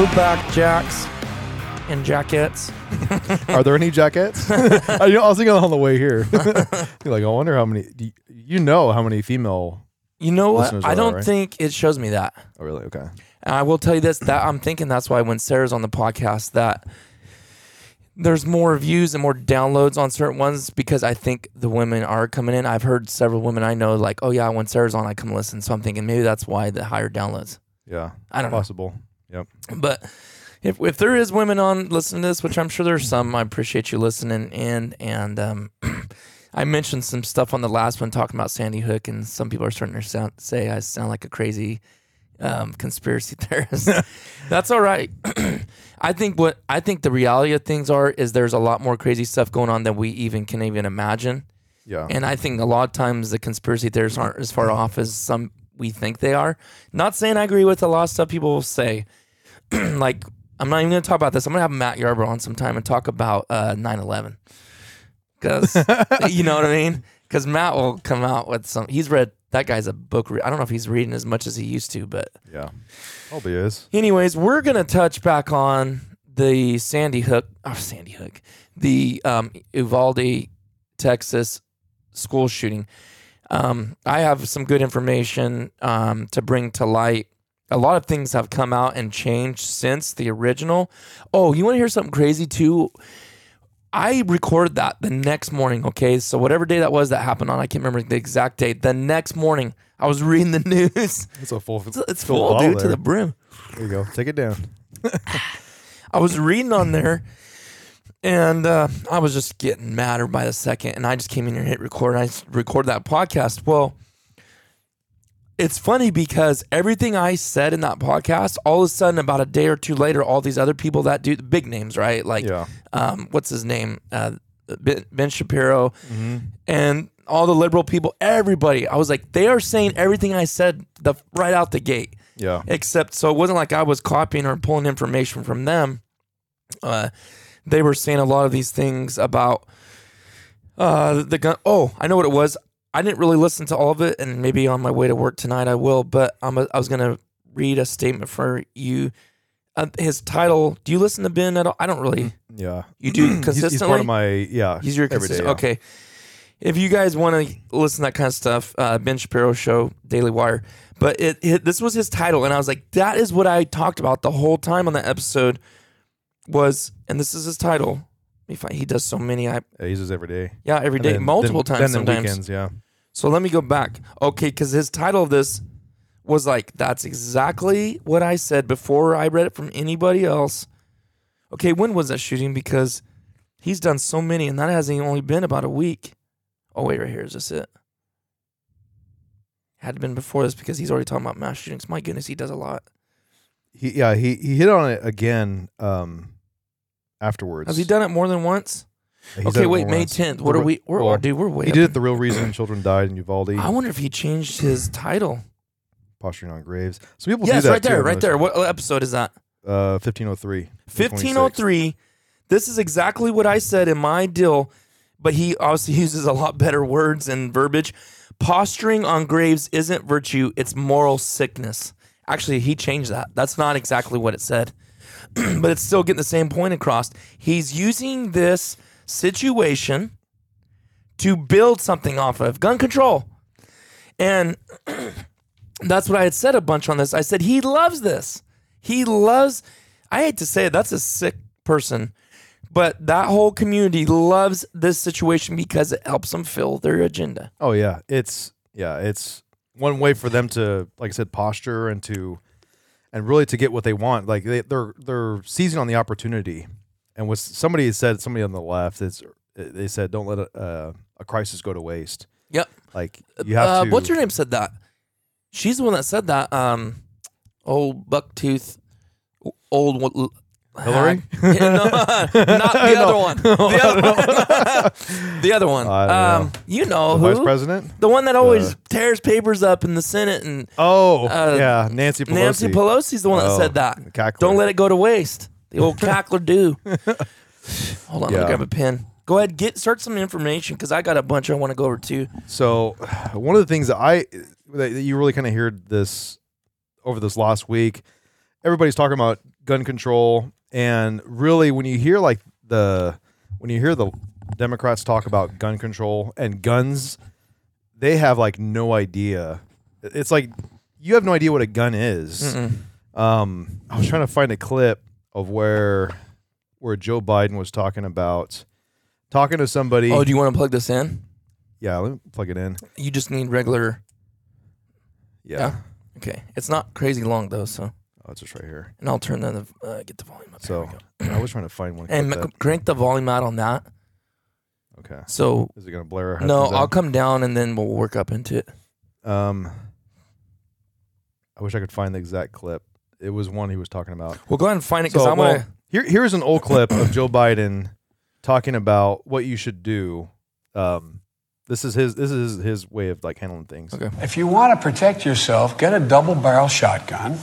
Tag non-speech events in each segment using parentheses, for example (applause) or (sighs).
We're back, Jacks and jackets. (laughs) Are there any jackets? (laughs) I, you know, I was thinking on the way here. (laughs) You're like, I wonder how many. You, you know how many female? You know what? I don't right? think it shows me that. Oh, really? Okay. And I will tell you this: that I'm thinking that's why when Sarah's on the podcast, that there's more views and more downloads on certain ones because I think the women are coming in. I've heard several women I know like, oh yeah, when Sarah's on, I come listen. So I'm thinking maybe that's why the higher downloads. Yeah. I don't know. Yep. But if if there is women on listening to this, which I'm sure there's some, I appreciate you listening. And and um, (clears throat) I mentioned some stuff on the last one talking about Sandy Hook, and some people are starting to sound, say I sound like a crazy um, conspiracy (laughs) theorist. (laughs) That's all right. (clears throat) I think what I think the reality of things are is there's a lot more crazy stuff going on than we even can even imagine. Yeah. And I think a lot of times the conspiracy theorists aren't as far off as some we think they are. Not saying I agree with a lot of stuff people will say. (clears throat) like, I'm not even going to talk about this. I'm going to have Matt Yarbrough on sometime and talk about uh, 9/11. Because (laughs) you know what I mean. Because Matt will come out with some. He's read that guy's a book. Re- I don't know if he's reading as much as he used to, but yeah. He is. Anyways, we're gonna touch back on the Sandy Hook, oh, Sandy Hook, the um, Uvalde, Texas school shooting. Um, I have some good information um, to bring to light. A lot of things have come out and changed since the original. Oh, you want to hear something crazy too? I recorded that the next morning. Okay, so whatever day that was that happened on, I can't remember the exact date. The next morning, I was reading the (laughs) news. It's a full. It's, it's full dude, to the brim. There you go. Take it down. (laughs) I was reading on there and uh, I was just getting madder by the second. And I just came in here and hit record. And I recorded that podcast. Well, it's funny because everything I said in that podcast, all of a sudden, about a day or two later, all these other people that do big names, right? Like, Yeah. um, what's his name? Uh, ben, ben Shapiro and all the liberal people, everybody. I was like, they are saying everything I said the right out the gate Yeah. except so it wasn't like I was copying or pulling information from them. Uh, they were saying a lot of these things about uh, the gun. Oh, I know what it was. I didn't really listen to all of it, and maybe on my way to work tonight I will. But I'm a, I was gonna read a statement for you. Uh, his title. Do you listen to Ben at all? I don't really. Yeah. You do (clears throat) He's- He's, consistently. part of my yeah. He's your consistent. yeah. Okay. If you guys want to listen to that kind of stuff, uh, Ben Shapiro show, Daily Wire. But it, it this was his title, and I was like, that is what I talked about the whole time on that episode. Was and this is his title. Let me find. He does so many. I Yeah, he uses every day. yeah every day, then- multiple then- times then sometimes. weekends, yeah. So let me go back. Okay, because his title of this was like, that's exactly what I said before I read it from anybody else. Okay, when was that shooting? Because he's done so many, and that hasn't only been about a week. Oh, wait, right here. Is this it? Had been before this because he's already talking about mass shootings. My goodness, he does a lot. He yeah he he hit on it again um afterwards. Has he done it more than once? He's okay, wait, May once. 10th. What are we? We're, well, dude, we're way He up did it the real reason children died in Uvalde. I wonder if he changed his title. posturing on graves. Some people yes, do that right there, too, right there. What episode is that? Uh, fifteen oh three. 1503. This is exactly what I said in my deal, but he obviously uses a lot better words and verbiage. Posturing on graves isn't virtue, it's moral sickness. Actually, he changed that. That's not exactly what it said, (clears throat) but it's still getting the same point across. He's using this situation to build something off of gun control. And (clears throat) that's what I had said a bunch on this. I said he loves this. He loves I hate to say it, that's a sick person. But that whole community loves this situation because it helps them fill their agenda. Oh yeah, it's yeah, it's one way for them to, like I said, posture and to, and really to get what they want. Like they, they're they're seizing on the opportunity. And what somebody said, somebody on the left, is they said, "Don't let a, uh, a crisis go to waste." Yep. Like you have Uh, to. what's your name said that? She's the one that said that. Um, old bucktooth, old Hillary? (laughs) No, not the (laughs) other one. (laughs) The other one. the other one. I don't um, you know who? vice president? The one that always tears papers up in the Senate and Oh Uh, yeah, Nancy Pelosi. Nancy Pelosi's the one that Oh, said that. Don't let it go to waste. The old cackler do. Hold on, let Yeah. me grab a pen. Go ahead, get start some information because I got a bunch I want to go over too. So, one of the things that I that you really kind of heard this over this last week, everybody's talking about gun control, and really, when you hear like the when you hear the Democrats talk about gun control and guns, they have like no idea. It's like you have no idea what a gun is. Um, I was trying to find a clip of where where Joe Biden was talking about talking to somebody. Oh, do you want to plug this in? yeah, let me plug it in. You just need regular. Yeah. Yeah. Okay, it's not crazy long though, so Oh, it's just right here. and I'll turn the uh, get the volume up. So go. (clears throat) I was trying to find one. and clip m- crank the volume out on that. that- okay. So Is it gonna blare? our no, headphones I'll out? come down and then we'll work up into it. Um, I wish I could find the exact clip. It was one he was talking about. We'll go ahead and find it because So I'm well, gonna. here, here's an old clip of Joe Biden talking about what you should do. Um, this is his. This is his way of like handling things. Okay. If you want to protect yourself, get a double barrel shotgun,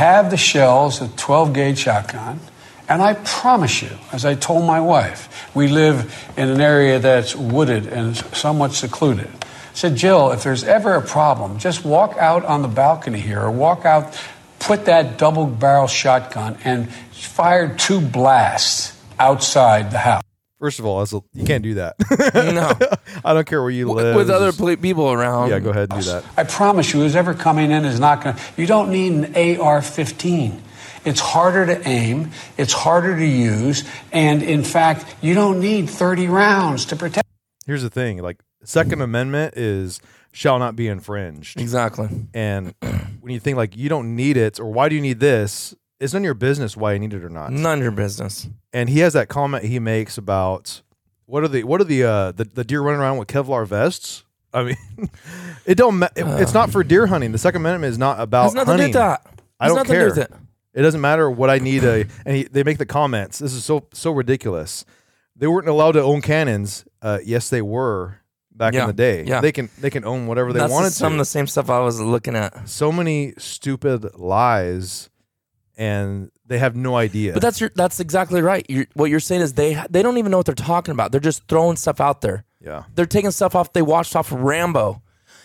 have the shells, a 12 gauge shotgun, and I promise you, as I told my wife, we live in an area that's wooded and somewhat secluded. I said, Jill, if there's ever a problem, just walk out on the balcony here or walk out, put that double barrel shotgun and fire two blasts outside the house. First of all, that's a, you can't do that. No, (laughs) I don't care where you live. with other Just- pl- people around. yeah, go ahead and do that. I promise you, who's ever coming in is not going to. You don't need an AR 15. It's harder to aim, it's harder to use, and in fact, you don't need 30 rounds to protect. Here's the thing: like Second Amendment is shall not be infringed. Exactly. And when you think like you don't need it or why do you need this, it's none of your business why you need it or not. None of your business. And he has that comment he makes about what are the what are the uh the, the deer running around with Kevlar vests? I mean, (laughs) it don't. Ma- it- it's not for deer hunting. The Second Amendment is not about Has nothing hunting. to do with that. I Has don't nothing to do care. with it. It doesn't matter what I need. A, and he, they make the comments. This is so so ridiculous. They weren't allowed to own cannons. Uh, yes, they were back Yeah, in the day. yeah. They can they can own whatever they That's wanted some to. of the same stuff I was looking at. so many stupid lies, and they have no idea. But that's your, that's exactly right. You're, what you're saying is they they don't even know what they're talking about. They're just throwing stuff out there. yeah. They're taking stuff off they watched off of Rambo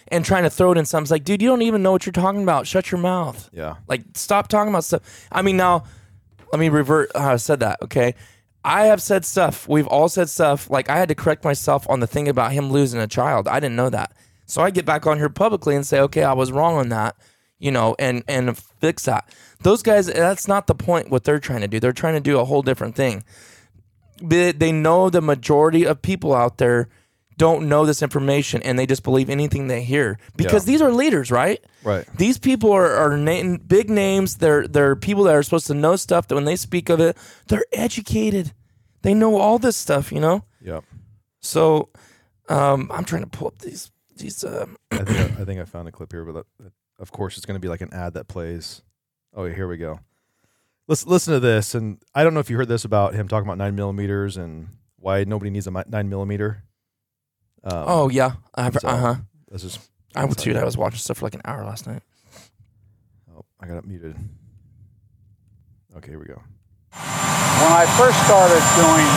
and trying to throw it in something. It's like, dude, you don't even know what you're talking about. Shut your mouth. Yeah. Like, stop talking about stuff. I mean, now, let me revert how I said that, okay? I have said stuff. We've all said stuff. Like, I had to correct myself on the thing about him losing a child. I didn't know that. So I get back on here publicly and say, okay, I was wrong on that, you know, and, and fix that. Those guys, that's not the point what they're trying to do. They're trying to do a whole different thing. They, they know the majority of people out there don't know this information and they just believe anything they hear because Yeah. these are leaders, right? Right. These people are, are na- big names. They're they're people that are supposed to know stuff. That when they speak of it, they're educated. They know all this stuff, you know. Yep. So, um, I'm trying to pull up these these. Um, I think I, I think I (clears throat) found a clip here, but that, that- of course it's going to be like an ad that plays. Oh, here we go. Let's listen to this, and I don't know if you heard this about him talking about nine millimeters and why nobody needs a nine millimeter. Um, oh yeah, I've, so- uh huh. this is. I would too. I was watching stuff for like an hour last night. Oh, I got it muted. Okay, here we go. When I first started doing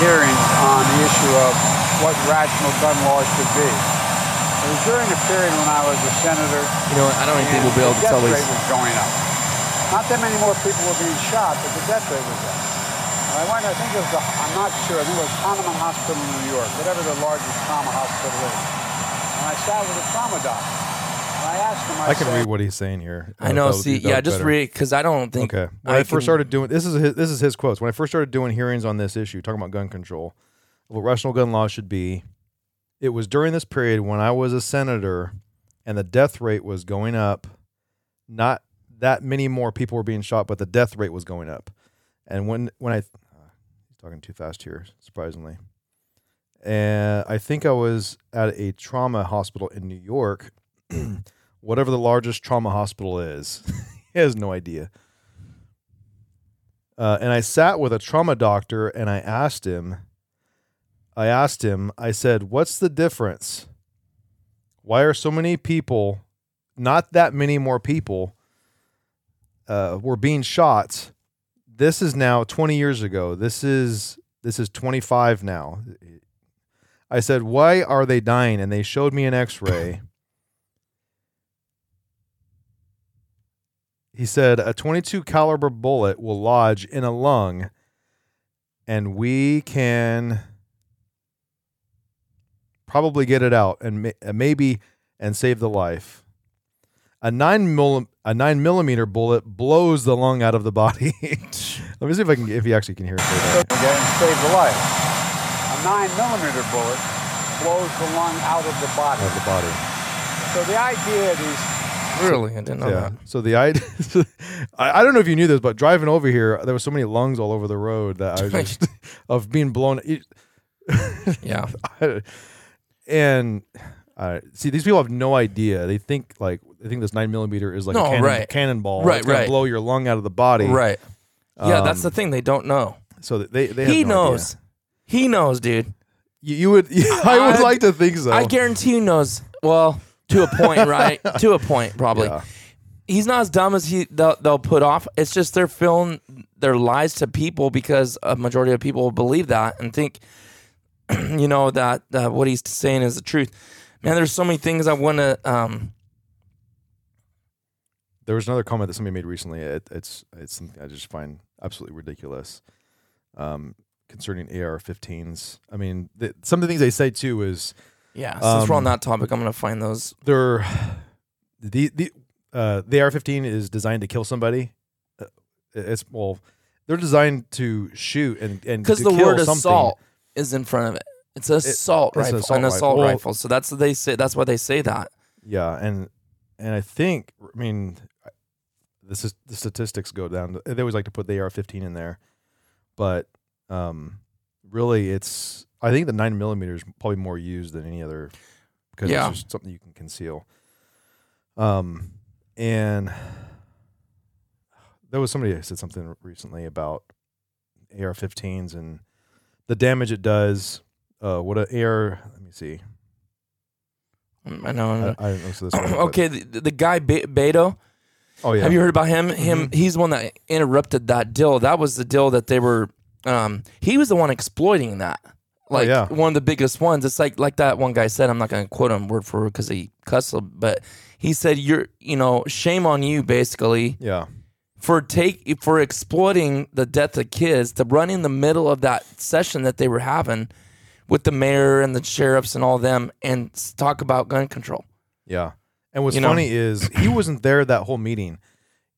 hearings on the issue of what rational gun laws should be, it was during a period when I was a senator. You know. I don't think and we'll be able to tell The death these. rate was going up. Not that many more people were being shot, but the death rate was up. I went, I think it was, the, I'm not sure, I think it was Hahnemann Hospital in New York, whatever the largest trauma hospital is. And I sat with a trauma doctor. And I asked him, I, I can said, read what he's saying here. I know. that would See, be- that yeah, just better. read because I don't think. Okay. When I, I first can- started doing this is his, this is his quotes. When I first started doing hearings on this issue, talking about gun control, what rational gun laws should be, it was during this period when I was a senator, and the death rate was going up. Not that many more people were being shot, but the death rate was going up. And when when I, uh, talking too fast here, surprisingly. And I think I was at a trauma hospital in New York, (clears throat) whatever the largest trauma hospital is. (laughs) he has no idea. Uh, and I sat with a trauma doctor and I asked him, I asked him, I said, what's the difference? Why are so many people, not that many more people, uh, were being shot? This is now 20 years ago. This is this is 25 now. I said, why are they dying? And they showed me an X-ray. He said a 22 caliber bullet will lodge in a lung and we can probably get it out and ma- uh, maybe and save the life. A 9 millim- a 9 millimeter bullet blows the lung out of the body. (laughs) Let me see if I can if you actually can hear it. say that. Get save the life. A nine millimeter bullet blows the lung out of the body. Out of the body. So the idea is Really, I didn't know yeah. that. So the idea, (laughs) I, I don't know if you knew this, but driving over here, there was so many lungs all over the road that I was (laughs) just of being blown. it- Yeah. And uh, see, these people have no idea. They think like they think this nine millimeter is like No, a cannon, right. cannonball. Right, it's gonna right. blow your lung out of the body. Right. Yeah, that's Um, the thing. They don't know. So that they they have He no idea. knows. He knows, dude. You, you would. (laughs) I would I- like to think so. I guarantee he knows. Well, to a point, (laughs) right? to a point, probably. Yeah. He's not as dumb as he they'll, they'll put off. It's just they're filling their lies to people because a majority of people believe that and think, (clears throat) you know, that uh, what he's saying is the truth. Man, there's so many things I want to. Um, There was another comment that somebody made recently. It, it's it's something I just find absolutely ridiculous. Um, concerning AR-15s. I mean, the, some of the things they say too is yeah, since we're on Um, that topic, I'm gonna find those. they're the the uh, the AR-15 is designed to kill somebody. Uh, It's well, they're designed to shoot and and Because the kill word something. assault is in front of it. It's an assault it's an rifle, assault an assault rifle. Well- rifle. So that's what they say. That's why they say that. Yeah, and and I think I mean this is the statistics go down. to- They always like to put the AR-15 in there, but um, really, it's I think the nine millimeter is probably more used than any other because Yeah. it's just something you can conceal. Um, and there was somebody that said something recently about AR-15s and the damage it does. Uh, what a AR? Let me see. Mm, I know. I, I don't know so this one, (clears throat) but- okay, the, the guy Be- Beto. Oh yeah. Have you heard about him? Him. Mhm. He's the one that interrupted that deal. That was the deal that they were. Um, he was the one exploiting that. Like Oh, yeah. one of the biggest ones. It's like like that one guy said. I'm not going to quote him word for word because he cussed, but he said, "You're, you know, shame on you, basically, Yeah. For take for exploiting the death of kids to run in the middle of that session that they were having with the mayor and the sheriffs and all them and talk about gun control." Yeah. And what's You know? funny is he wasn't there that whole meeting.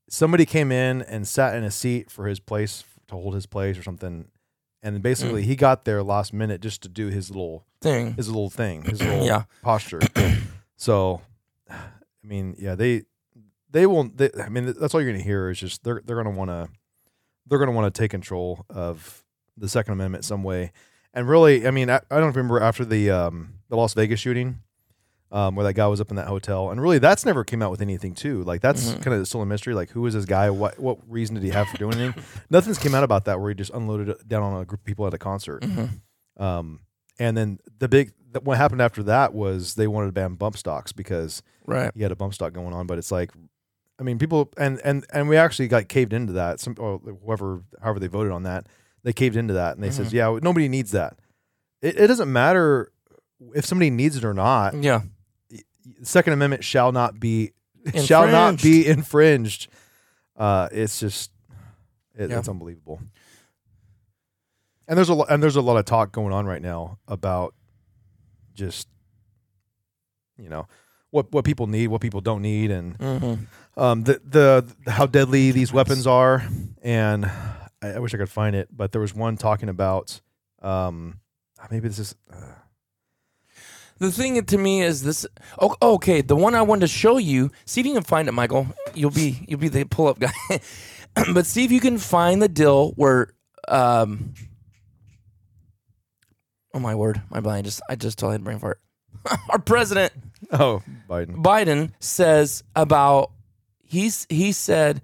Somebody came in and sat in a seat for his place to hold his place or something. and basically mm. he got there last minute just to do his little Thing. his little thing, his little Yeah. posture. (coughs) so, I mean, yeah, they they will. They, I mean, that's all you're going to hear is just they're they're going to want to they're going to want to take control of the Second Amendment some way. And really, I mean, I, I don't remember after the um, the Las Vegas shooting. Um, where that guy was up in that hotel, and really, that's never came out with anything too. Like that's Mhm. kind of still a mystery. Like, who is this guy? What what reason did he have for doing anything? (laughs) Nothing's came out about that. Where he just unloaded it down on a group of people at a concert. Mhm. Um, and then the big what happened after that was they wanted to ban bump stocks because Right. he had a bump stock going on. But it's like, I mean, people and and and we actually got caved into that. Some or whoever, however they voted on that, they caved into that, and they says, yeah, nobody needs that. It, it doesn't matter if somebody needs it or not. Yeah. The Second Amendment shall not be (laughs) shall not be infringed. Uh, it's just it, Yeah. it's unbelievable. And there's a lo- and there's a lot of talk going on right now about just you know what what people need, what people don't need, and Mm-hmm. um, the, the how deadly these weapons are. And I, I wish I could find it, but there was one talking about um, maybe this is uh, The thing to me is this. Oh, okay, the one I wanted to show you. See if you can find it, Michael. You'll be you'll be the pull up guy. (laughs) but see if you can find the deal where. Um, oh my word, my brain just I just totally had brain fart. (laughs) Our president oh Biden. Biden says about he's he said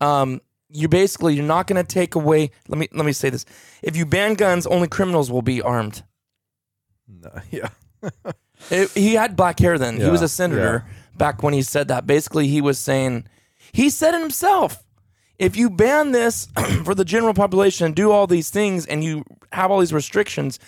um you're basically you're not going to take away let me let me say this. If you ban guns only criminals will be armed. No, (laughs) yeah. It- he had black hair then. He was a senator back when he said that. Basically he was saying he said it himself. If you ban this (clears throat) for the general population and do all these things and you have all these restrictions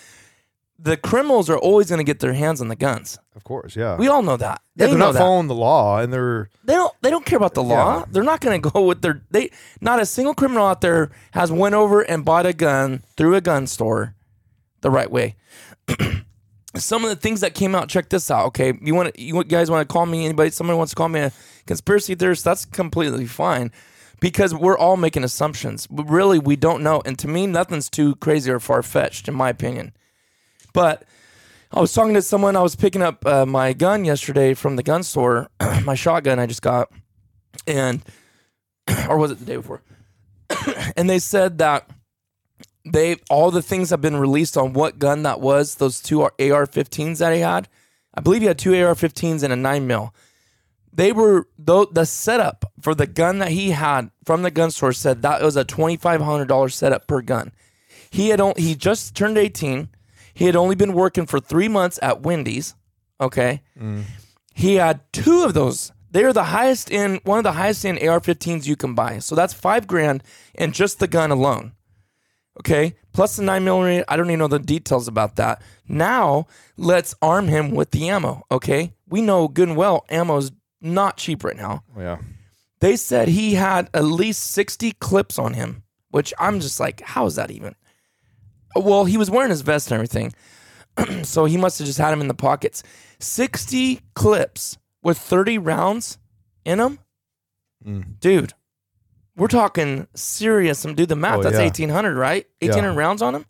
the criminals are always going to get their hands on the guns Of course, yeah. we all know that yeah, they they're know not that. following the law, and they're they don't they don't care about the law. Yeah. They're not going (laughs) to go with their they not a single criminal out there has went over and bought a gun through a gun store the right way. (clears throat) Some of the things that came out, check this out. Okay, you want you guys want to call me anybody? Somebody wants to call me a conspiracy theorist? That's completely fine because we're all making assumptions. But really, we don't know. And to me, nothing's too crazy or far fetched, in my opinion. But I was talking to someone. I was picking up uh, my gun yesterday from the gun store, (clears throat) my shotgun I just got, and (clears throat) or was it the day before? (clears throat) and they said that they all the things have been released on what gun that was. Those two AR-15s that he had. I believe he had two AR-15s and a nine mil. They were though the setup for the gun that he had from the gun store said that was a twenty five hundred dollar setup per gun. He had only he just turned eighteen. He had only been working for three months at Wendy's. Okay. Mm. He had two of those. They are the highest in one of the highest in AR-15s you can buy. So that's five grand in just the gun alone. Okay, plus the nine millimeter. I don't even know the details about that. Now let's arm him with the ammo. Okay, we know good and well ammo's not cheap right now. yeah. They said he had at least 60 clips on him, which I'm just like, how is that even? Well, he was wearing his vest and everything. (clears throat) so he must have just had him in the pockets. 60 clips with 30 rounds in them? Mm. Dude, we're talking serious. Do the math. Oh, That's yeah. 1800, right? 1800 rounds on him?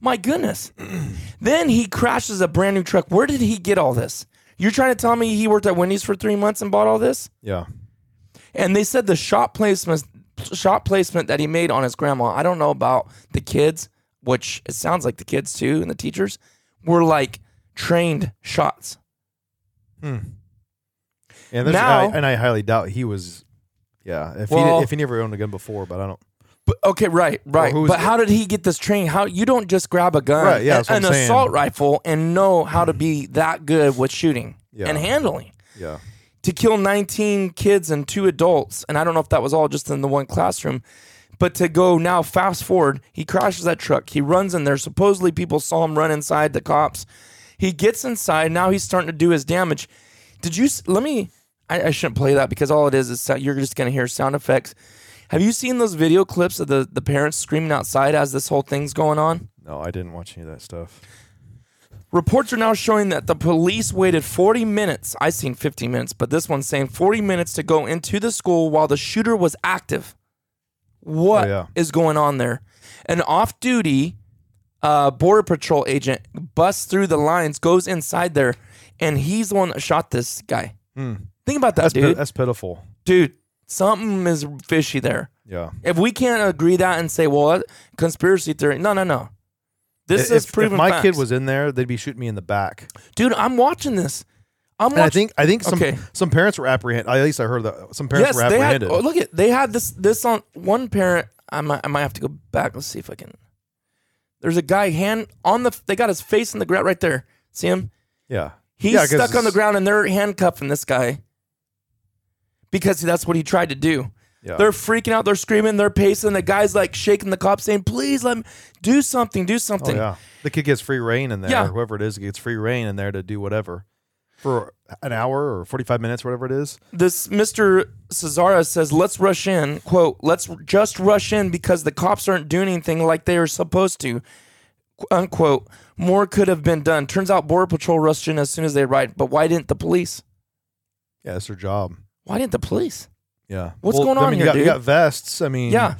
My goodness. (clears throat) then he crashes a brand new truck. Where did he get all this? You're trying to tell me he worked at Wendy's for three months and bought all this? Yeah. And they said the shot placement shot placement that he made on his grandma. I don't know about the kids, which it sounds like the kids too and the teachers were like trained shots. Hmm. And, there's, Now- I, and I highly doubt he was. Yeah, if Well- he if he never owned a gun before, but I don't. But okay, right, right. who's but the- how did he get this training? How you don't just grab a gun, Right, yeah, an, an I'm saying. assault rifle, and know how to be that good with shooting Yeah. and handling Yeah, to kill 19 kids and two adults. And I don't know if that was all just in the one classroom, but to go now fast forward, he crashes that truck. He runs in there. Supposedly people saw him run inside the cops. He gets inside. Now he's starting to do his damage. Did you let me? I, I shouldn't play that because all it is is you're just going to hear sound effects. Have you seen those video clips of the, the parents screaming outside as this whole thing's going on? no, I didn't watch any of that stuff. Reports are now showing that the police waited 40 minutes. I seen 15 minutes, but this one's saying 40 minutes to go into the school while the shooter was active. What is yeah. going on there? An off duty uh, Border Patrol agent busts through the lines, goes inside there, and he's the one that shot this guy. Think about that, That's, dude. that's pitiful. dude, something is fishy there. Yeah. If we can't agree that and say, well, conspiracy theory, no, no, no. This if, is if proven. my facts. kid was in there, they'd be shooting me in the back. dude. I'm watching this. I'm And I think I think some Okay. some parents were apprehended. At least I heard that some parents yes, were they had. apprehended. Oh, look at they had this this on one parent. I might I might have to go back. Let's see if I can. There's a guy hand on the. They got his face in the ground right there. See him? yeah. He's Yeah, stuck on the ground and they're handcuffing this guy because that's what he tried to do. Yeah. They're freaking out. They're screaming. They're pacing. The guy's like shaking the cop, saying, "Please let me do something. Do Oh something." yeah. The kid gets free reign in there. Yeah. Whoever it is gets free reign in there to do whatever for an hour or forty five minutes, whatever it is. This Mr. Cazares says, "Let's rush in." Quote: "Let's just rush in because the cops aren't doing anything like they are supposed to." Unquote. More could have been done. Turns out Border Patrol rushed in as soon as they arrived. But why didn't the police? Yeah, it's their job. Why didn't the police? Yeah. What's going I on mean, here, you got, You got vests. I mean, Yeah.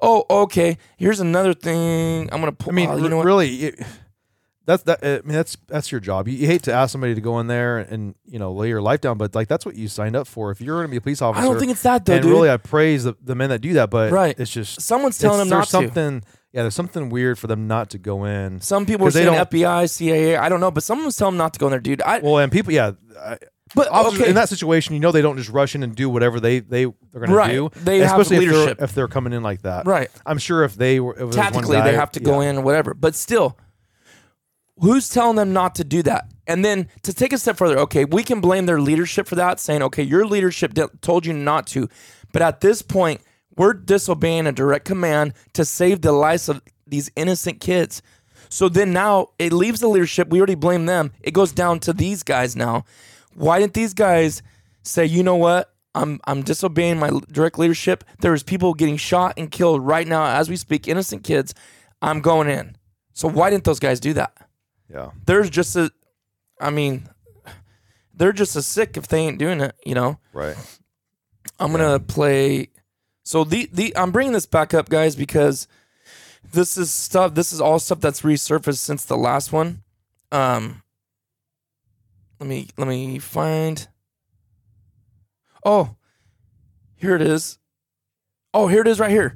Oh, okay. Here's another thing. I'm gonna pull. I mean, oh, you know what? really, it, that's that. I mean, that's that's your job. You, you hate to ask somebody to go in there and you know lay your life down, but like that's what you signed up for. If you're going to be a police officer, I don't think it's that though, and dude. really, I praise the, the men that do that, but Right. it's just Someone's telling them not there's to. something. Yeah, there's something weird for them not to go in. Some people are saying FBI, CIA. I don't know, but someone's telling them not to go in there, dude. I. Well, and people, yeah, I, but okay. in that situation, you know, they don't just rush in and do whatever they they they're going Right. to do. They have especially if leadership. they're, if they're coming in like that. Right. I'm sure if they were if it was one tactically they have to go in or whatever. But still, who's telling them not to do that? And then to take a step further, okay, we can blame their leadership for that, saying, okay, your leadership told you not to. But at this point, we're disobeying a direct command to save the lives of these innocent kids. So then now it leaves the leadership. We already blame them. It goes down to these guys now. Why didn't these guys say, you know what? I'm I'm disobeying my direct leadership. There's people getting shot and killed right now as we speak, innocent kids. I'm going in. So why didn't those guys do that? Yeah. There's just a I mean, they're just as sick if they ain't doing it, you know. Right. I'm gonna play. So the the I'm bringing this back up, guys, because this is stuff. This is all stuff that's resurfaced since the last one. Um, let me let me find. Oh, here it is. Oh, here it is right here.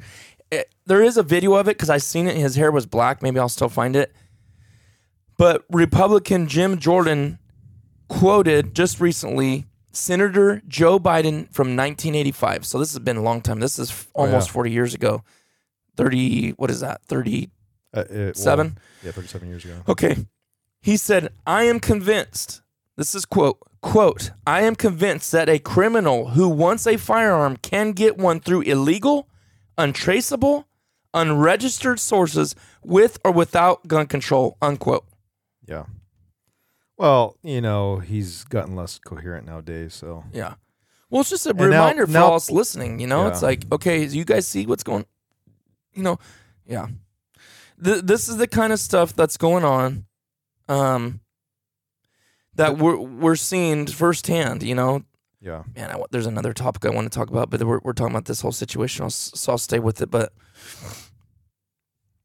It- there is a video of it because I seen it. His hair was black. Maybe I'll still find it. But Republican Jim Jordan quoted just recently Senator Joe Biden from 1985. So this has been a long time. This is f- Oh, yeah. almost 40 years ago. 30, what is that? 37? Uh, well, yeah, 37 years ago. Okay. He said, I am convinced, this is quote, quote, I am convinced that a criminal who wants a firearm can get one through illegal, untraceable, unregistered sources with or without gun control, unquote. Yeah. Well, you know, he's gotten less coherent nowadays, so Yeah. Well, it's just a now- reminder for now- all us listening. You know, it's Yeah. like, okay, you guys see what's going. You know, yeah. Th- this is the kind of stuff that's going on, um, that we're we're seeing firsthand. You know, yeah. man, I, wa- there's another topic I want to talk about, but we're we're talking about this whole situation, I'll, s- so I'll stay with it. But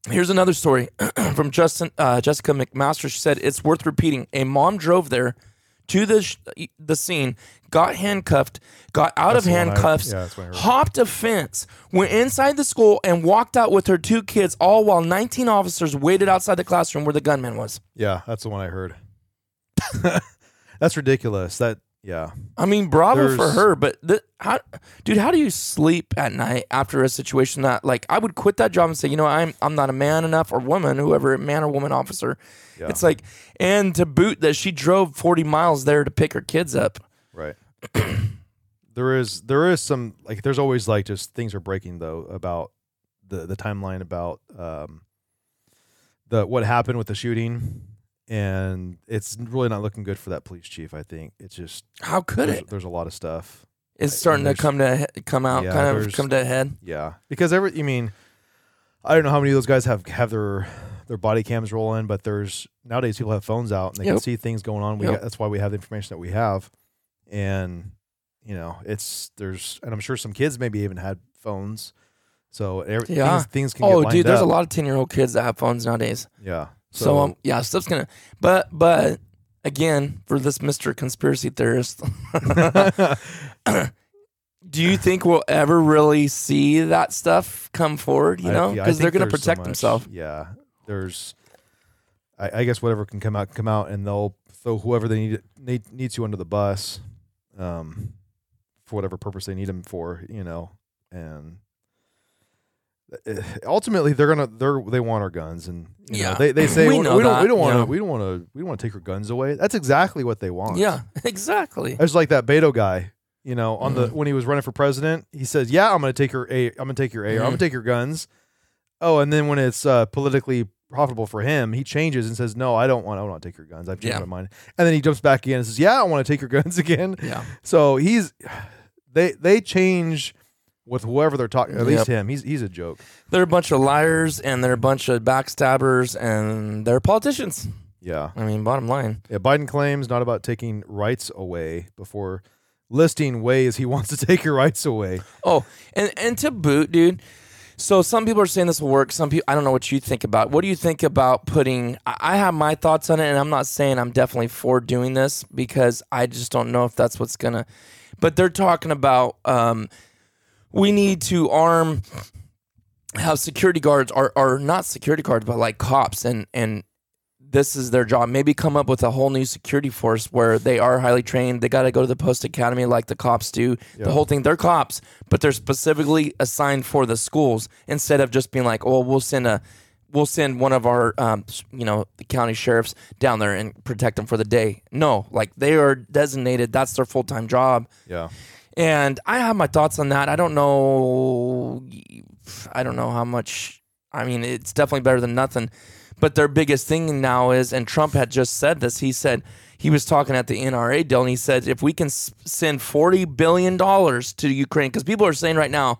here's another story (clears throat) from Justin uh, Jessica McMaster. She said it's worth repeating. A mom drove there to the sh- the scene, got handcuffed, got out That's of the one I- handcuffs, yeah, I heard. hopped a fence, went inside the school, and walked out with her two kids, all while 19 officers waited outside the classroom where the gunman was. Yeah, that's the one I heard. (laughs) that's ridiculous. That yeah. I mean, bravo for her, but the, how, dude, how do you sleep at night after a situation that, like, I would quit that job and say, you know, I'm I'm not a man enough or woman, whoever, man or woman officer. Yeah. It's like, and to boot that she drove 40 miles there to pick her kids up. Right. (clears throat) there is there is some like there's always like just things are breaking though about the the timeline about um the what happened with the shooting and it's really not looking good for that police chief I think it's just How could there's, it? there's a lot of stuff It's starting to come to come out, Yeah, kind of come to a head. yeah because every you mean I don't know how many of those guys have have their their body cams rolling but there's nowadays people have phones out and they Yep. can see things going on we Yep. got, that's why we have the information that we have and you know it's there's and i'm sure some kids maybe even had phones So every, Yeah. things, things can Oh, dude, there's up. a lot of ten year old kids that have phones nowadays. Yeah. So, um, yeah, stuff's gonna. But but again, for this Mister Conspiracy Theorist, (laughs) (clears throat) do you think we'll ever really see that stuff come forward? You know, yeah, because they're gonna there's so protect themselves. Yeah, there's. I, I guess whatever can come out, come out, and they'll throw whoever they need need need to under the bus, um, for whatever purpose they need them for, you know, and. (sighs) Ultimately, they're gonna they're they want our guns, and you know, Yeah. they they say We we, know we don't we don't want to yeah. we don't want to we don't want to take our guns away. That's exactly what they want. Yeah, (laughs) exactly. It's like that Beto guy, you know, on the Mhm. when he was running for president, he says, "Yeah, I'm going to take your a, I'm going to take your AR, I'm going Mhm. to take your guns." Oh, and then when it's uh, politically profitable for him, he changes and says, "No, I don't want. I don't want to take your guns. I've changed Yeah. my mind." And then he jumps back in and says, "Yeah, I want to take your (laughs) guns again." Yeah, So he's (sighs) they they change with whoever they're talking. At least him. He's he's a joke. they're a bunch of liars and they're a bunch of backstabbers and they're politicians. Yeah. I mean, bottom line. Yeah. Biden claims not about taking rights away before listing ways he (laughs) wants to take your rights away. Oh, and and to boot, dude. So some people are saying this will work. Some people, I don't know what you think about. What do you think about putting? I I have my thoughts on it, and I'm not saying I'm definitely for doing this because I just don't know if that's what's gonna. But they're talking about um, we need to arm, have security guards are are not security guards, but like cops, and and this is their job. Maybe come up with a whole new security force where they are highly trained. They got to go to the post academy like the cops do. The whole thing, they're cops, but they're specifically assigned for the schools instead of just being like, oh, we'll send a, we'll send one of our, um, you know, the county sheriffs down there and protect them for the day. No, like they are designated. That's their full time job. Yeah. And I have my thoughts on that. I don't know. I don't know how much. I mean, it's definitely better than nothing. But their biggest thing now is, and Trump had just said this. He said he was talking at the NRA deal, and he said if we can send forty billion dollars to Ukraine, because people are saying right now,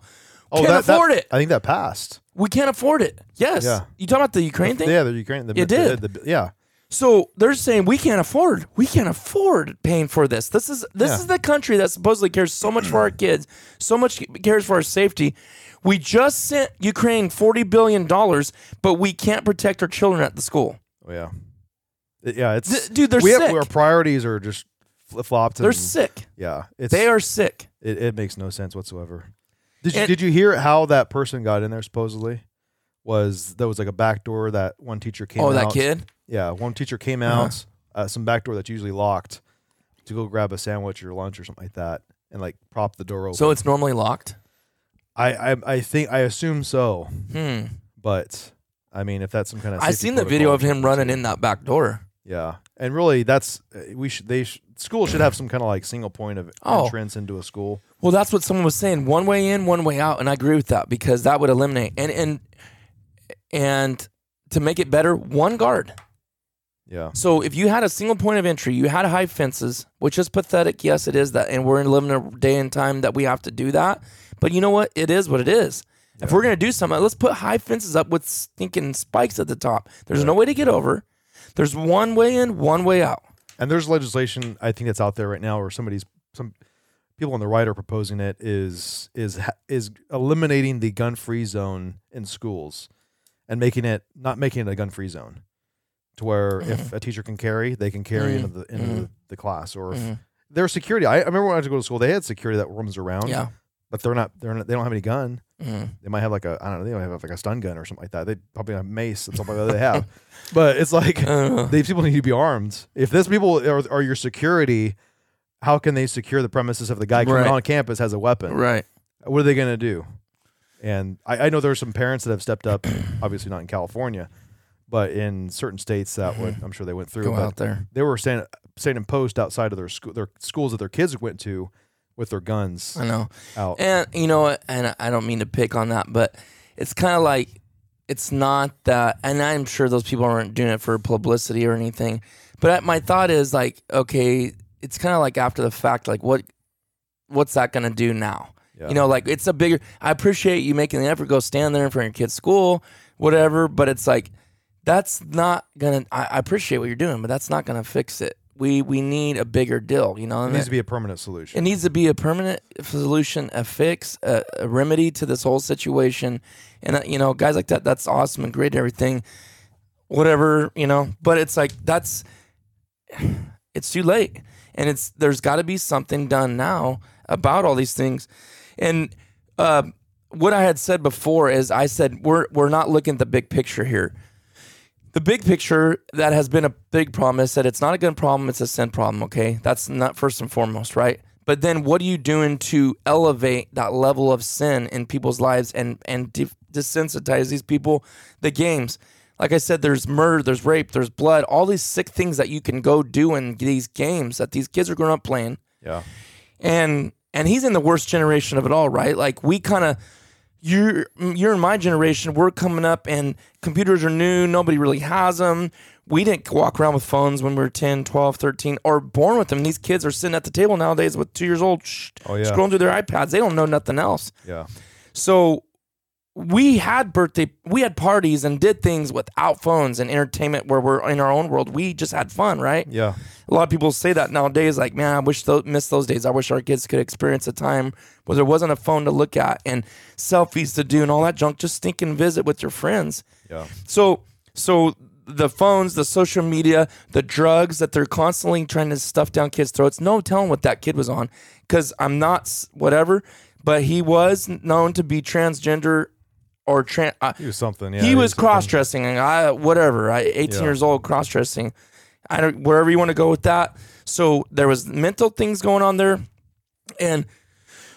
oh, can't that- that- afford it. I think that passed. We can't afford it. Yes. Yeah. You talking about the Ukraine thing? Yeah, the Ukraine. The, It the- did. the- yeah. So they're saying we can't afford. We can't afford paying for this. This is this Yeah. is the country that supposedly cares so much for our kids, so much cares for our safety. We just sent Ukraine forty billion dollars, but we can't protect our children at the school. Oh, yeah. Yeah, it's Th- dude, they're we sick. Have, our priorities are just flip flopped. They're sick. Yeah, it's They are sick. It, it makes no sense whatsoever. Did you And- did you hear how that person got in there? Supposedly, was there was like a back door that one teacher came. Oh, that kid. Yeah, one teacher came Uh-huh. out uh, some back door that's usually locked to go grab a sandwich or lunch or something like that, and like prop the door open. So it's normally locked. I I, I think I assume so, Hmm. but I mean if that's some kind of I safety seen the video protocol, of him running in that back door. Yeah, and really, that's uh, we should they sh- school should have some kind of like single point of Oh. entrance into a school. Well, that's what someone was saying. One way in, one way out, and I agree with that because that would eliminate and and and to make it better, one guard. Yeah, So if you had a single point of entry, you had high fences, which is pathetic. Yes, it is that, and we're living in a day and time that we have to do that. But you know what? It is what it is. If we're gonna do something, let's put high fences up with stinking spikes at the top. There's no way to get over. There's one way in, one way out. and there's legislation I think that's out there right now, where somebody's some people on the right are proposing it is is is eliminating the gun free zone in schools and making it not making it a gun free zone to where Mm-hmm. if a teacher can carry, they can carry into the into the, the class or if Mhm. there's security. I, I remember when I had to go to school, they had security that roams around. Yeah. but they're not they're not, they don't have any gun. Mhm. They might have like a I don't know they might have like a stun gun or something like that. They probably have mace. That's all they have. (laughs) But it's like Uh, these people need to be armed. If this people are, are your security, how can they secure the premises if the guy coming Right. on campus has a weapon? right. What are they going to do? And I, I know there are some parents that have stepped up. (clears throat) obviously not in California, but in certain states that would mm-hmm. I'm sure they went through. Go out there. They were standing standing post outside of their school, their schools that their kids went to, with their guns I know. out. And you know? And I don't mean to pick on that, but it's kind of like it's not that. And I'm sure those people aren't doing it for publicity or anything. But my thought is like, okay, it's kind of like after the fact, like what, what's that going to do now? Yeah. You know, like it's a bigger. I appreciate you making the effort, go stand there in front of your kid's school, whatever. But it's like that's not gonna. I, I appreciate what you're doing, but that's not gonna fix it. we we need a bigger deal. You know, It and needs to be a permanent solution. it needs to be a permanent solution, a fix, a, a remedy to this whole situation. And uh, you know, guys like that, that's awesome and great, and everything, whatever you know. But it's like that's (sighs) it's too late, and it's there's got to be something done now about all these things. And uh, what I had said before is, I said we're we're not looking at the big picture here. The big picture that has been a big problem is that it's not a good problem, it's a sin problem, okay? That's not first and foremost, right? But then what are you doing to elevate that level of sin in people's lives and and de- desensitize these people the games? Like I said there's murder, there's rape, there's blood, all these sick things that you can go do in these games that these kids are growing up playing yeah. and and he's in the worst generation of it all, right? Like we kind of you're you're in my generation. We're coming up, and computers are new. Nobody really has them. We didn't walk around with phones when we were 10, 12, 13, or born with them. These kids are sitting at the table nowadays with two years old, sh- Oh, yeah. scrolling through their iPads. They don't know nothing else. Yeah. So we had birthday, we had parties and did things without phones and entertainment where we're in our own world. We just had fun, right? Yeah. a lot of people say that nowadays like man i wish those miss those days i wish our kids could experience a time where there wasn't a phone to look at and selfies to do and all that junk just stink and visit with your friends Yeah. so so the phones the social media the drugs that they're constantly trying to stuff down kids throats no telling what that kid was on because i'm not whatever but he was known to be transgender or trans He was something. Yeah. he was something. cross dressing, I whatever. I 18 Yeah. years old, cross dressing. I don't wherever you want to go with that. So there was mental things going on there, and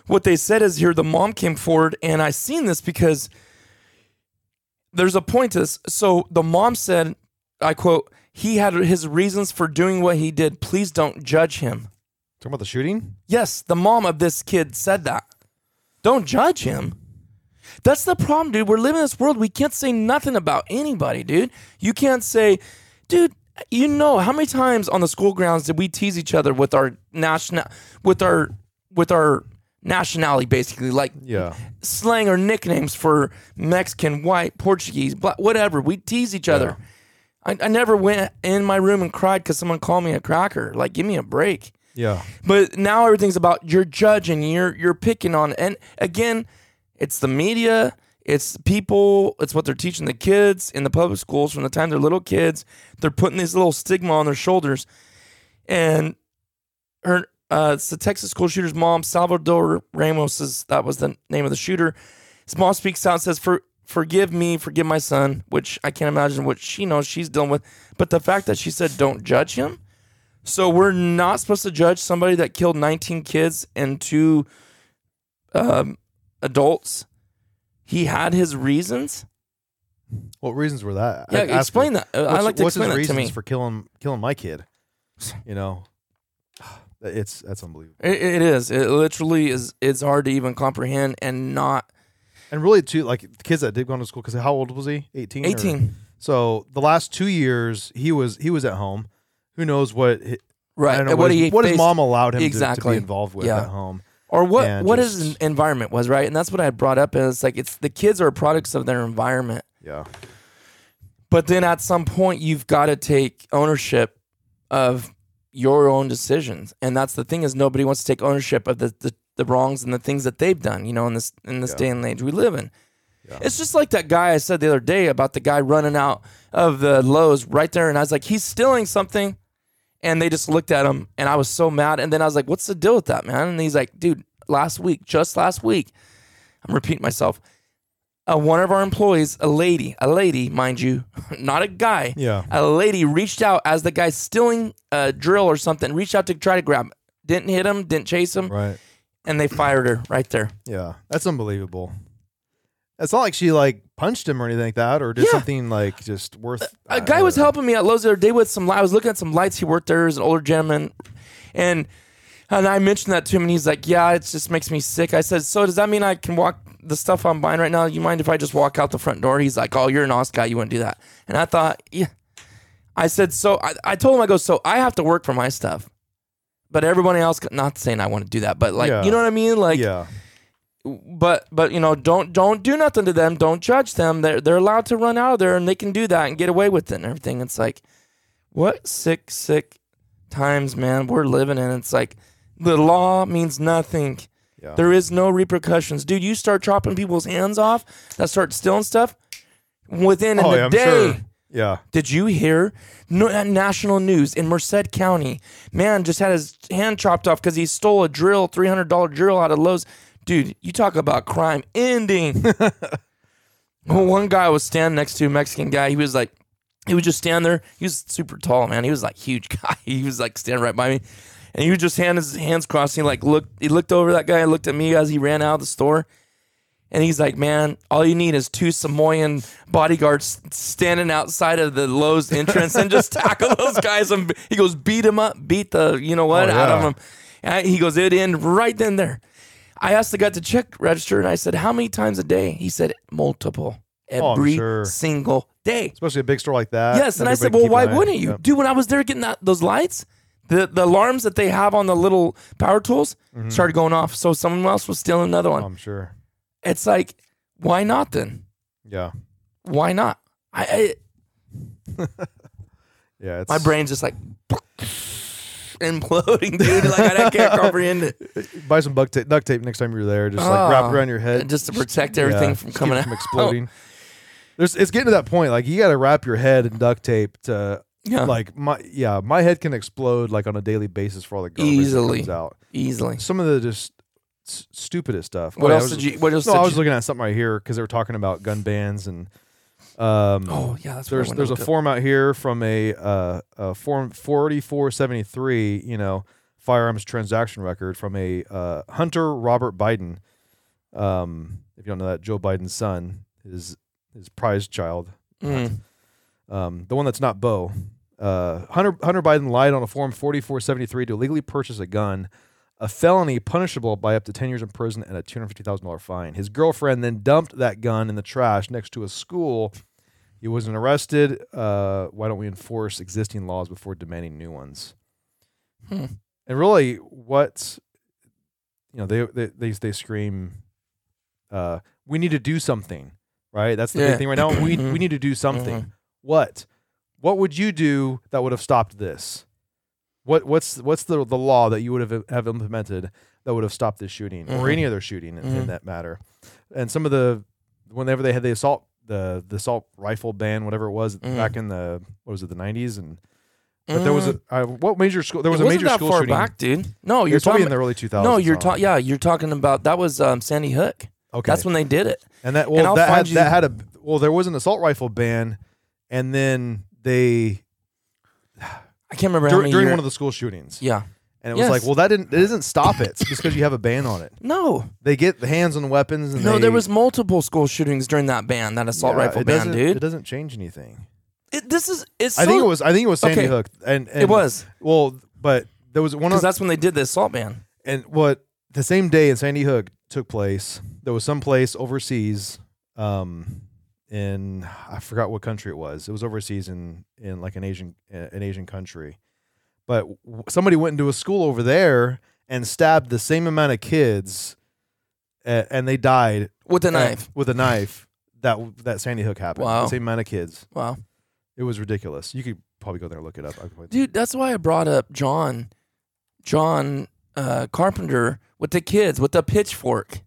what they said is here the mom came forward, and I seen this because there's a point to this. So the mom said, I quote, "He had his reasons for doing what he did. Please don't judge him." Talking about the shooting? Yes, the mom of this kid said that. Don't judge him. That's the problem, dude. We're living in this world. We can't say nothing about anybody, dude. You can't say, dude, you know how many times on the school grounds did we tease each other with our national with our with our nationality basically like Yeah. slang or nicknames for Mexican, white, Portuguese, black, whatever. We tease each other. I, I never went in my room and cried because someone called me a cracker. Like, give me a break. Yeah. But now everything's about you're judging, you're you're picking on, and again, it's the media, it's people, it's what they're teaching the kids in the public schools from the time they're little kids. They're putting this little stigma on their shoulders, and her, uh, it's the Texas school shooter's mom, Salvador Ramos, is that was the name of the shooter. His mom speaks out and says, "For forgive me, forgive my son," which I can't imagine what she knows she's dealing with. But the fact that she said, "Don't judge him." So we're not supposed to judge somebody that killed 19 kids and two um, adults. He had his reasons. What reasons were that? Yeah, I'd explain that. I like to what's explain his that to reasons me. for killing killing my kid? (sighs) You know, it's that's unbelievable. It, it is. It literally is. It's hard to even comprehend and not And really, too, like the kids that did go to school. Because how old was he? Eighteen. or- 18. So the last two years, he was he was at home. Who knows what? hi- Right. I don't know what, what his, he what his faced- mom allowed him to- to, Exactly. be involved with Yeah. at home. Or what and what his environment was, right? And that's what I brought up. Is like it's the kids are products of their environment. Yeah. But then at some point, you've got to take ownership of your own decisions, and that's the thing is nobody wants to take ownership of the, the, the wrongs and the things that they've done. You know, in this in this Yeah. day and age we live in. Yeah. It's just like that guy I said the other day about the guy running out of the Lowe's right there, and I was like, he's stealing something, and they just looked at him, and I was so mad, and then I was like, what's the deal with that, man? And he's like, dude, last week, just last week, I'm repeating myself. Uh, one of our employees, a lady, a lady, mind you, (laughs) not a guy, Yeah. a lady reached out as the guy stealing a drill or something, reached out to try to grab him. Didn't hit him, didn't chase him, Right. and they fired her right there. Yeah. That's unbelievable. It's not like she like punched him or anything like that, or did Yeah. something like just worth. A guy was helping me at Lowe's the other day with some. I was looking at some lights. He worked there as an older gentleman, and and I mentioned that to him, and he's like, "Yeah, it just makes me sick." I said, "So does that mean I can walk the stuff I'm buying right now? You mind if I just walk out the front door?" He's like, "Oh, you're an honest guy. You wouldn't do that." And I thought, yeah. I said, "So I, I told him I go, so I have to work for my stuff." But everybody else, not saying I want to do that, but like, Yeah. you know what I mean? Like, yeah. But but you know don't don't do nothing to them don't judge them they're they're allowed to run out of there and they can do that and get away with it and everything it's like what sick sick times, man, we're living in. It's like the law means nothing. Yeah. There is no repercussions, dude. You start chopping people's hands off, that start stealing stuff. Within oh, a yeah, day, sure. Yeah. did you hear no, national news in Merced County? Man just had his hand chopped off because he stole a drill, three hundred dollar drill out of Lowe's. Dude, you talk about crime ending. (laughs) well, one guy was standing next to a Mexican guy. He was like, he was just standing there. He was super tall, man. He was like huge (laughs) guy. He was like standing right by me, and he was just hand his hands crossed. He like looked. He looked over that guy. Looked at me as he ran out of the store. And he's like, man, all you need is two Samoan bodyguards standing outside of the Lowe's entrance and just tackle (laughs) those guys. And he goes, beat him up, beat the, you know what, Oh, out of yeah. him. And he goes, it in right then there. I asked the guy to check register and I said, how many times a day? He said, multiple. Oh, Every sure. single day. Especially a big store like that. Yes, and I said, "Well, why wouldn't you, yeah. dude?" When I was there getting that, those lights, the the alarms that they have on the little power tools Mm-hmm. started going off. So someone else was stealing another one. I'm sure. it's like, why not then? Yeah. Why not? I, (laughs) Yeah. It's my brain's just like (laughs) imploding, dude. Like I, can't comprehend it. (laughs) buy some duct tape, duct tape next time you're there. Just like wrap Ah, around your head, just to protect everything Yeah, from coming out. from exploding. There's, it's getting to that point. Like you got to wrap your head in duct tape to Yeah, like my yeah. My head can explode like on a daily basis for all the garbage Easily. that comes out. easily. Some of the just s- stupidest stuff. What else was- did you? What else? No, did I was you, looking at something right here because they were talking about gun bans and um. Oh yeah, that's there's there's a up. form out here from a uh a form 4473 you know firearms transaction record from a uh, hunter robert biden um if you don't know that joe biden's son his his prized child Mm. um the one that's not Beau uh hunter hunter biden lied on a form 4473 to illegally purchase a gun a felony punishable by up to 10 years in prison and a $250,000 fine. His girlfriend then dumped that gun in the trash next to a school he wasn't arrested. Uh, why don't we enforce existing laws before demanding new ones? Hmm. And really, what you know, they they they, they scream, uh, "We need to do something." Right? That's the Yeah. big thing right now. We we (coughs) need to do something. Mhm. What? What would you do that would have stopped this? What what's what's the the law that you would have have implemented that would have stopped this shooting or Mhm. any other shooting in, in Mhm. that matter? And some of the whenever they had the assault the the assault rifle ban, whatever it was Mhm. back in the what was it the nineties and but there was Mm. a uh, what major school there was a major school far shooting. back, dude. No, You're talking in the early 2000s. No, you're talking. Yeah, you're talking about that was um, Sandy Hook. Okay, That's when they did it. and that well I'll that had, you- that had a well there was an assault rifle ban, and then they I can't remember how many during year- one of the school shootings. Yeah. And it was Yes. like, well, that didn't it doesn't stop it just because you have a ban on it. (laughs) No, They get the hands on the weapons and no, they, there was multiple school shootings during that ban, that assault Yeah, rifle it ban, doesn't- dude. It doesn't change anything. It, this is it's. I think so- it was I think it was Sandy Okay. Hook and, and It was well, but there was one because of that's when they did the assault ban. and what the same day in Sandy Hook took place. There was some place overseas, um, in I forgot what country it was. It was overseas in in like an Asian an Asian country, but somebody went into a school over there and stabbed the same amount of kids, a- and they died with a knife. with a knife. That that Sandy Hook happened. Wow. The same amount of kids. Wow, It was ridiculous. You could probably go there and look it up. Dude, that's why I brought up John, John uh, Carpenter with the kids with the pitchfork.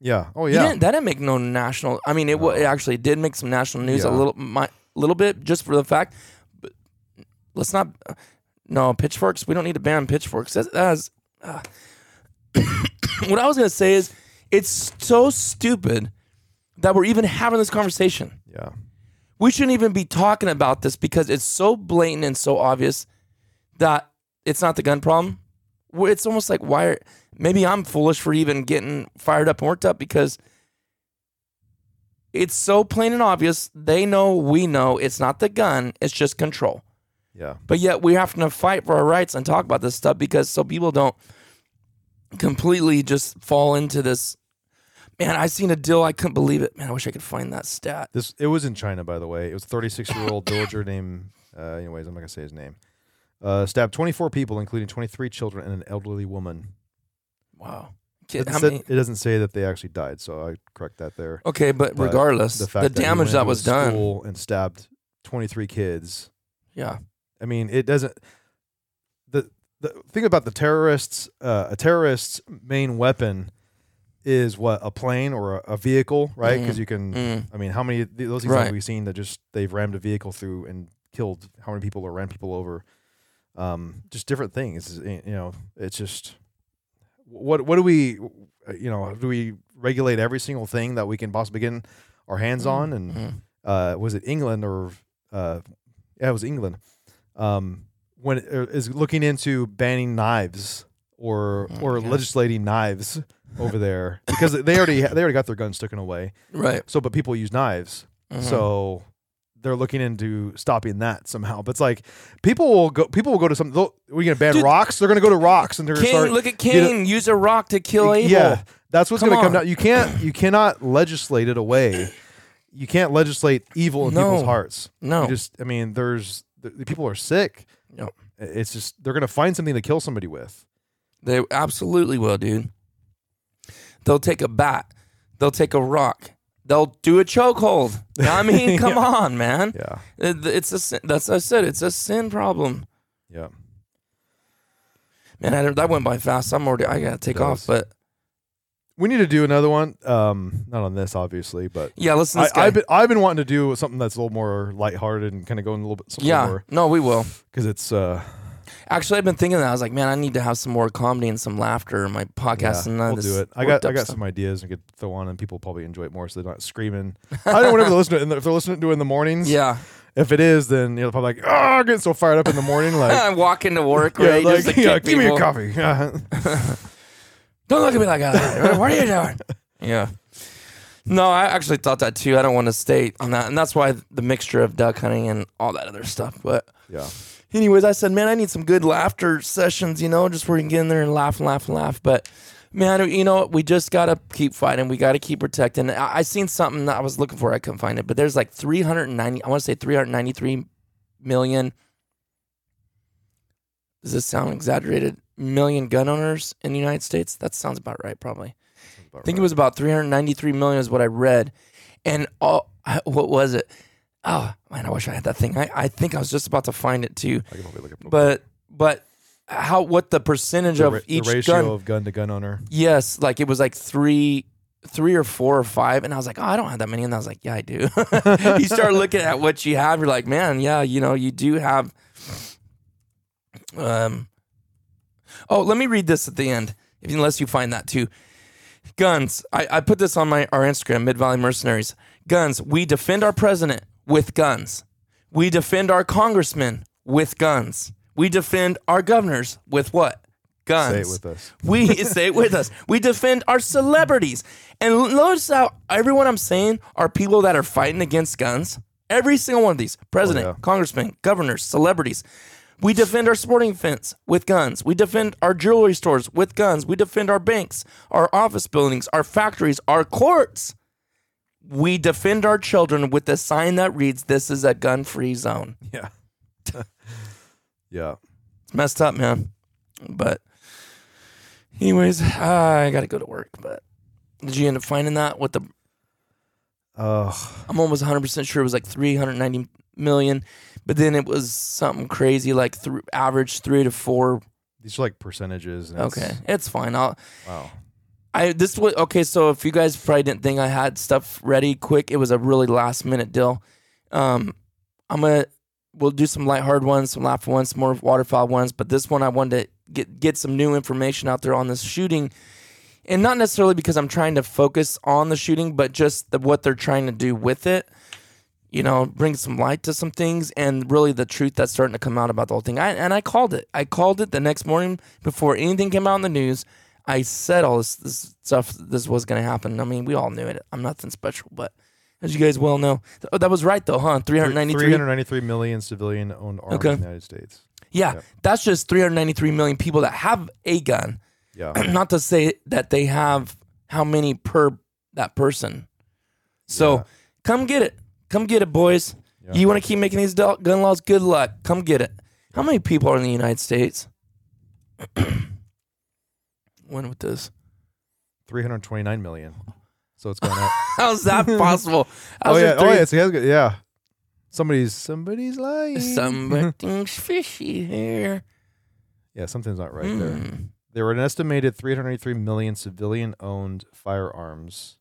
Yeah. Oh yeah. didn't, that didn't make no national. I mean, it, wa- it actually did make some national news a Yeah. little, my, little bit, just for the fact. But let's not. No pitchforks. We don't need to ban pitchforks. That's, that's uh, (coughs) what I was gonna say is, it's so stupid that we're even having this conversation. Yeah. We shouldn't even be talking about this because it's so blatant and so obvious that it's not the gun problem. It's almost like why? Are, maybe I'm foolish for even getting fired up and worked up because it's so plain and obvious. They know, we know, it's not the gun. It's just control. Yeah. But yet we have to fight for our rights and talk about this stuff because so people don't completely just fall into this. Man, I seen a deal. I couldn't believe it. Man, I wish I could find that stat. This it was in China, by the way. It was a 36 year old (laughs) villager named. Uh, anyways, I'm not gonna say his name. Uh, stabbed 24 people, including 23 children and an elderly woman. Wow. It Kid, doesn't, say- it doesn't say that they actually died, so I correct that there. Okay, but, But regardless, The the, that damage that was done. and stabbed 23 kids. Yeah. I mean, it doesn't. the the thing about the terrorists, uh, a terrorist's main weapon is what a plane or a, a vehicle, right? Because you can. Mm. I mean, how many those things Right. have we seen that just they've rammed a vehicle through and killed how many people or ran people over? Um, just different things. You know, it's just what what do we, you know, do we regulate every single thing that we can possibly get our hands on? And Mhm. uh, was it England or uh, yeah, it was England. Um, when it er, is looking into banning knives or Oh or gosh. legislating knives over there because they already they already got their guns taken away. Right. So, but people use knives, Mhm. so they're looking into stopping that somehow. But it's like people will go people will go to some. We're gonna ban Dude, rocks. They're gonna go to rocks and they're gonna start. look at Cain. Use a rock to kill Abel. Yeah, that's what's Come gonna come on. down. You can't you cannot legislate it away. (coughs) You can't legislate evil in people's hearts. No. You just I mean, there's the, people are sick. Yep. It's just they're gonna find something to kill somebody with. They absolutely will, dude. They'll take a bat. They'll take a rock. They'll do a chokehold. I mean, (laughs) come on, man. Yeah, It- It's a sin. That's what I said. It's a sin problem. yeah. Man, I, that went by fast. I'm already. I gotta take off. But We need to do another one. Um, not on this, obviously, but yeah, listen. To I, guy. I've been I've been wanting to do something that's a little more lighthearted and kind of going a little bit yeah. more No, we will. (laughs) because it's uh Actually, I've been thinking that. I was like, man, I need to have some more comedy and some laughter in my podcast. yeah, and we'll do it. I got I got stuff. some ideas and could throw on and people probably enjoy it more so they're not screaming. I don't whenever they listen to it if they're listening to it in the mornings. Yeah, If it is, then you're probably like, oh, I'm getting so fired up in the morning, like. (laughs) I'm walking to work. Yeah, Right, like, just (laughs) to yeah, give me a coffee. (laughs) Don't look at me like that. what are you doing? Yeah. No, I actually thought that too. I don't want to state on that, and that's why the mixture of duck hunting and all that other stuff. But yeah, anyways, I said, man, I need some good laughter sessions. You know, just where you can get in there and laugh and laugh and laugh. But man, you know, we just gotta keep fighting. We gotta keep protecting. I, I seen something that I was looking for. I couldn't find it, but there's like 390. I want to say 393 million. Does this sound exaggerated? Million gun owners in the United States. That sounds about right, probably. I think it was about 393 million is what I read. And all, (laughs) what was it? Oh, man, I wish I had that thing. I, I think I was just about to find it too. I can probably look at But, but how, what the percentage the, of ra- the each ratio gun? of gun to gun owner. Yes, like it was like three, three or four or five. And I was like, oh, I don't have that many. And I was like, yeah, I do. (laughs) you start looking at what you have. You're like, man, yeah, you know, you do have. Um. Oh, let me read this at the end, if, unless you find that too. Guns. I, I put this on my our Instagram, Mid Valley Mercenaries. Guns. We defend our president with guns. We defend our congressmen with guns. We defend our governors with what? Guns. Say it with us. We (laughs) say it with us. We defend our celebrities. And notice how everyone I'm saying are people that are fighting against guns. Every single one of these president, oh, yeah. congressman, governors, celebrities. We defend our sporting fence with guns. We defend our jewelry stores with guns. We defend our banks, our office buildings, our factories, our courts. We defend our children with a sign that reads, This is a gun free zone. (laughs) Yeah. (laughs) yeah. It's messed up, man. But, anyways, I got to go to work. But did you end up finding that? What the? Oh. I'm almost 100 percent sure it was like 390 million, but then it was something crazy like th- average three to four. these are like percentages. And it's- Okay, it's fine. I'll. Wow. I this was okay. So if you guys probably didn't think I had stuff ready quick, it was a really last minute deal. Um, I'm gonna we'll do some light hard ones, some laugh ones, some more waterfowl ones. But this one I wanted to get get some new information out there on this shooting, and not necessarily because I'm trying to focus on the shooting, but just the, what they're trying to do with it. You know, bring some light to some things, and really the truth that's starting to come out about the whole thing. I, and I called it. I called it the next morning before anything came out in the news. I said all this, this stuff. This was going to happen. I mean, we all knew it. I'm nothing special, but as you guys well know, oh, that was right though, huh? 393. 393 million civilian owned arms Okay. in the United States. Yeah, Yeah. that's just 393 million people that have a gun. Yeah. (clears throat) Not to say that they have how many per that person. So Yeah. come get it. Come get it, boys. Yeah. You want to keep making these gun laws? Good luck. Come get it. How many people are in the United States? (clears throat) when with this? 329 million. So it's going up. (laughs) How's that (laughs) possible? oh yeah. it Oh three- yeah. So he has good- yeah. Somebody's somebody's lying. Something's (laughs) fishy here. Yeah, something's not right there. Hmm. There were an estimated 393 million civilian-owned firearms.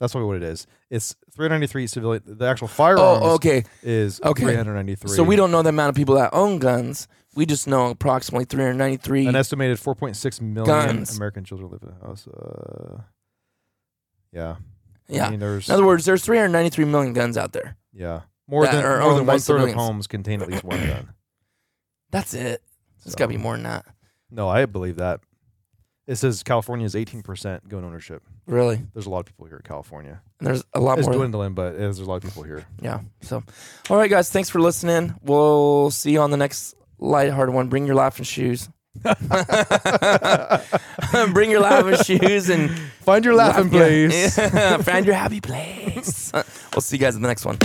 That's probably what it is. It's 393 civilian. The actual firearms Oh, okay. is Okay. 393. So we don't know the amount of people that own guns. We just know approximately 393. An estimated 4.6 million Guns. American children live in a house. Uh, yeah. yeah. I mean, In other words, there's 393 million guns out there. yeah more than more than one third of homes contain at least one gun. (coughs) That's it. It's So- got to be more than that. No, I believe that. It says California is 18% gun ownership. Really. There's a lot of people here in California. And there's a lot It's more. dwindling, but there's a lot of people here. Yeah. So, all right, guys. Thanks for listening. We'll see you on the next lighthearted one. Bring your laughing shoes. (laughs) Bring your laughing shoes and Find your laughing laugh- place. Yeah. (laughs) Find your happy place. (laughs) we'll see you guys in the next one.